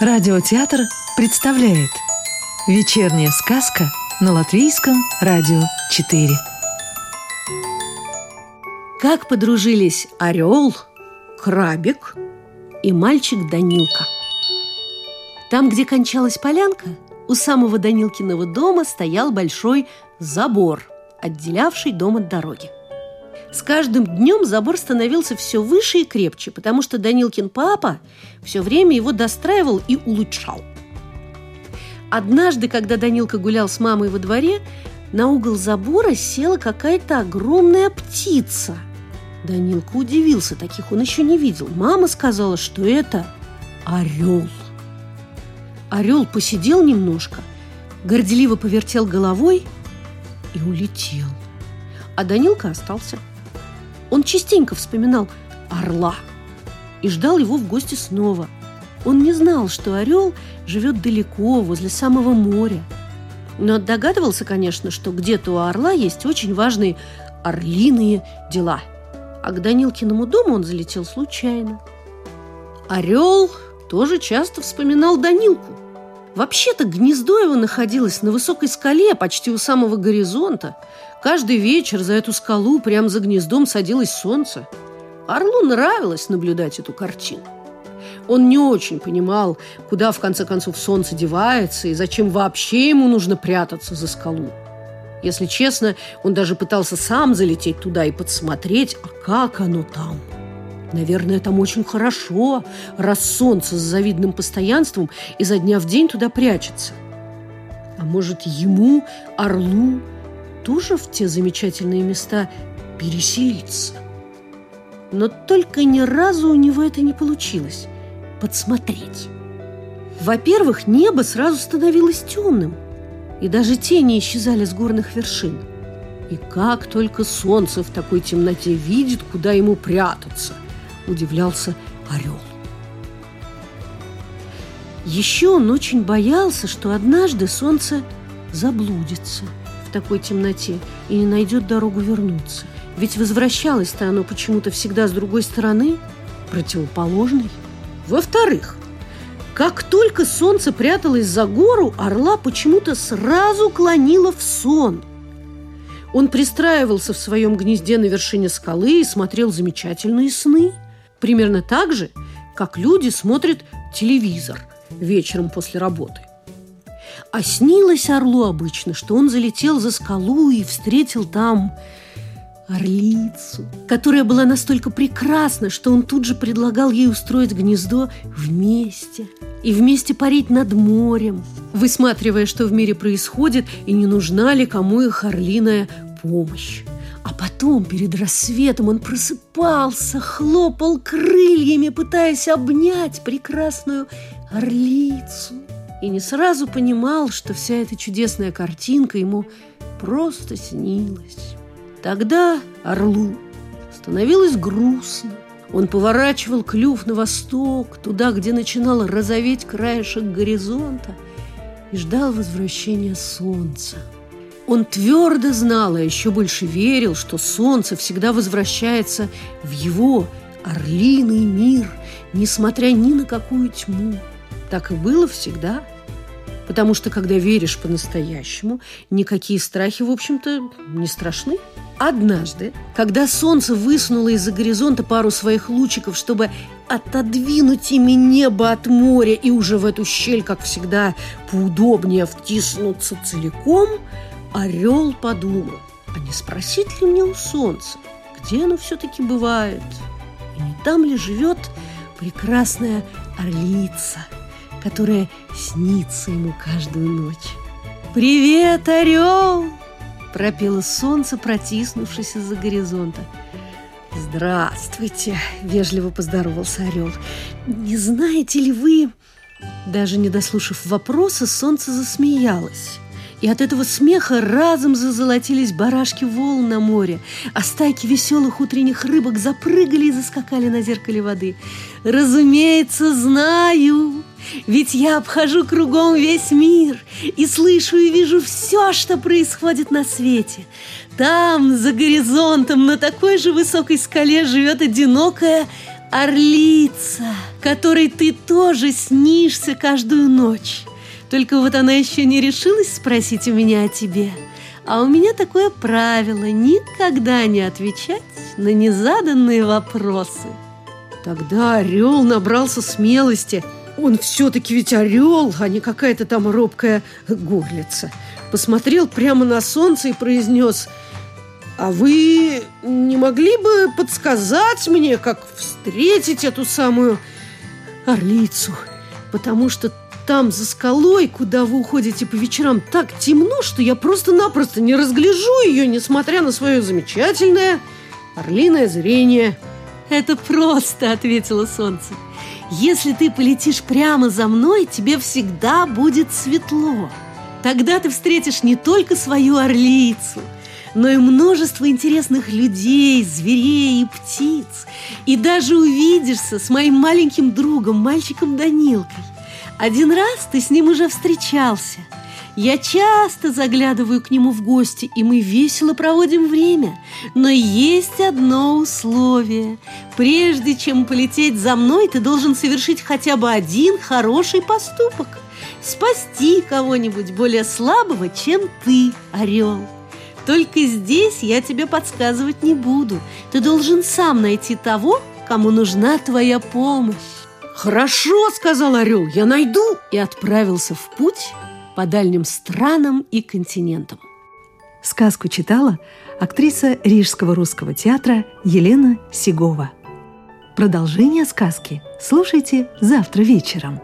Радиотеатр представляет Вечерняя сказка на Латвийском радио 4 Как подружились орел, крабик и мальчик Данилка Там, где кончалась полянка, у самого Данилкиного дома стоял большой забор, отделявший дом от дороги. С каждым днем забор становился все выше и крепче, потому что Данилкин папа все время его достраивал и улучшал. Однажды, когда Данилка гулял с мамой во дворе, на угол забора села какая-то огромная птица. Данилка удивился, таких он еще не видел. Мама сказала, что это орел. Орел посидел немножко, горделиво повертел головой и улетел. А Данилка остался. Он частенько вспоминал орла и ждал его в гости снова. Он не знал, что орел живет далеко, возле самого моря. Но догадывался, конечно, что где-то у орла есть очень важные орлиные дела. А к Данилкиному дому он залетел случайно. Орел тоже часто вспоминал Данилку. Вообще-то гнездо его находилось на высокой скале, почти у самого горизонта – Каждый вечер за эту скалу прямо за гнездом садилось солнце. Орлу нравилось наблюдать эту картину. Он не очень понимал, куда в конце концов солнце девается и зачем вообще ему нужно прятаться за скалу. Если честно, он даже пытался сам залететь туда и подсмотреть, а как оно там. Наверное, там очень хорошо, раз солнце с завидным постоянством изо дня в день туда прячется. А может, ему, орлу, тоже в те замечательные места переселиться. Но только ни разу у него это не получилось – подсмотреть. Во-первых, небо сразу становилось темным, и даже тени исчезали с горных вершин. И как только солнце в такой темноте видит, куда ему прятаться, удивлялся орел. Еще он очень боялся, что однажды солнце заблудится – такой темноте и не найдет дорогу вернуться. Ведь возвращалось-то оно почему-то всегда с другой стороны, противоположной. Во-вторых, как только солнце пряталось за гору, орла почему-то сразу клонило в сон. Он пристраивался в своем гнезде на вершине скалы и смотрел замечательные сны. Примерно так же, как люди смотрят телевизор вечером после работы. А снилось орлу обычно, что он залетел за скалу и встретил там орлицу, которая была настолько прекрасна, что он тут же предлагал ей устроить гнездо вместе и вместе парить над морем, высматривая, что в мире происходит и не нужна ли кому их орлиная помощь. А потом, перед рассветом, он просыпался, хлопал крыльями, пытаясь обнять прекрасную орлицу – и не сразу понимал, что вся эта чудесная картинка ему просто снилась. Тогда орлу становилось грустно. Он поворачивал клюв на восток, туда, где начинал розоветь краешек горизонта, и ждал возвращения солнца. Он твердо знал, а еще больше верил, что солнце всегда возвращается в его орлиный мир, несмотря ни на какую тьму. Так и было всегда. Потому что, когда веришь по-настоящему, никакие страхи, в общем-то, не страшны. Однажды, когда солнце высунуло из-за горизонта пару своих лучиков, чтобы отодвинуть ими небо от моря и уже в эту щель, как всегда, поудобнее втиснуться целиком, орел подумал, а не спросить ли мне у солнца, где оно все-таки бывает? И не там ли живет прекрасная орлица – которая снится ему каждую ночь. «Привет, орел!» – пропело солнце, протиснувшись из-за горизонта. «Здравствуйте!» – вежливо поздоровался орел. «Не знаете ли вы...» Даже не дослушав вопроса, солнце засмеялось. И от этого смеха разом зазолотились барашки волн на море, а стайки веселых утренних рыбок запрыгали и заскакали на зеркале воды. «Разумеется, знаю!» Ведь я обхожу кругом весь мир и слышу и вижу все, что происходит на свете. Там, за горизонтом, на такой же высокой скале живет одинокая орлица, которой ты тоже снишься каждую ночь. Только вот она еще не решилась спросить у меня о тебе. А у меня такое правило – никогда не отвечать на незаданные вопросы. Тогда орел набрался смелости. Он все-таки ведь орел, а не какая-то там робкая горлица. Посмотрел прямо на солнце и произнес – а вы не могли бы подсказать мне, как встретить эту самую орлицу? Потому что там, за скалой, куда вы уходите по вечерам, так темно, что я просто-напросто не разгляжу ее, несмотря на свое замечательное орлиное зрение. «Это просто», — ответило солнце. «Если ты полетишь прямо за мной, тебе всегда будет светло. Тогда ты встретишь не только свою орлицу — но и множество интересных людей, зверей и птиц. И даже увидишься с моим маленьким другом, мальчиком Данилкой. Один раз ты с ним уже встречался. Я часто заглядываю к нему в гости, и мы весело проводим время. Но есть одно условие. Прежде чем полететь за мной, ты должен совершить хотя бы один хороший поступок. Спасти кого-нибудь более слабого, чем ты, орел. Только здесь я тебе подсказывать не буду. Ты должен сам найти того, кому нужна твоя помощь. «Хорошо», — сказал орел, — «я найду» и отправился в путь по дальним странам и континентам. Сказку читала актриса Рижского русского театра Елена Сигова. Продолжение сказки слушайте завтра вечером.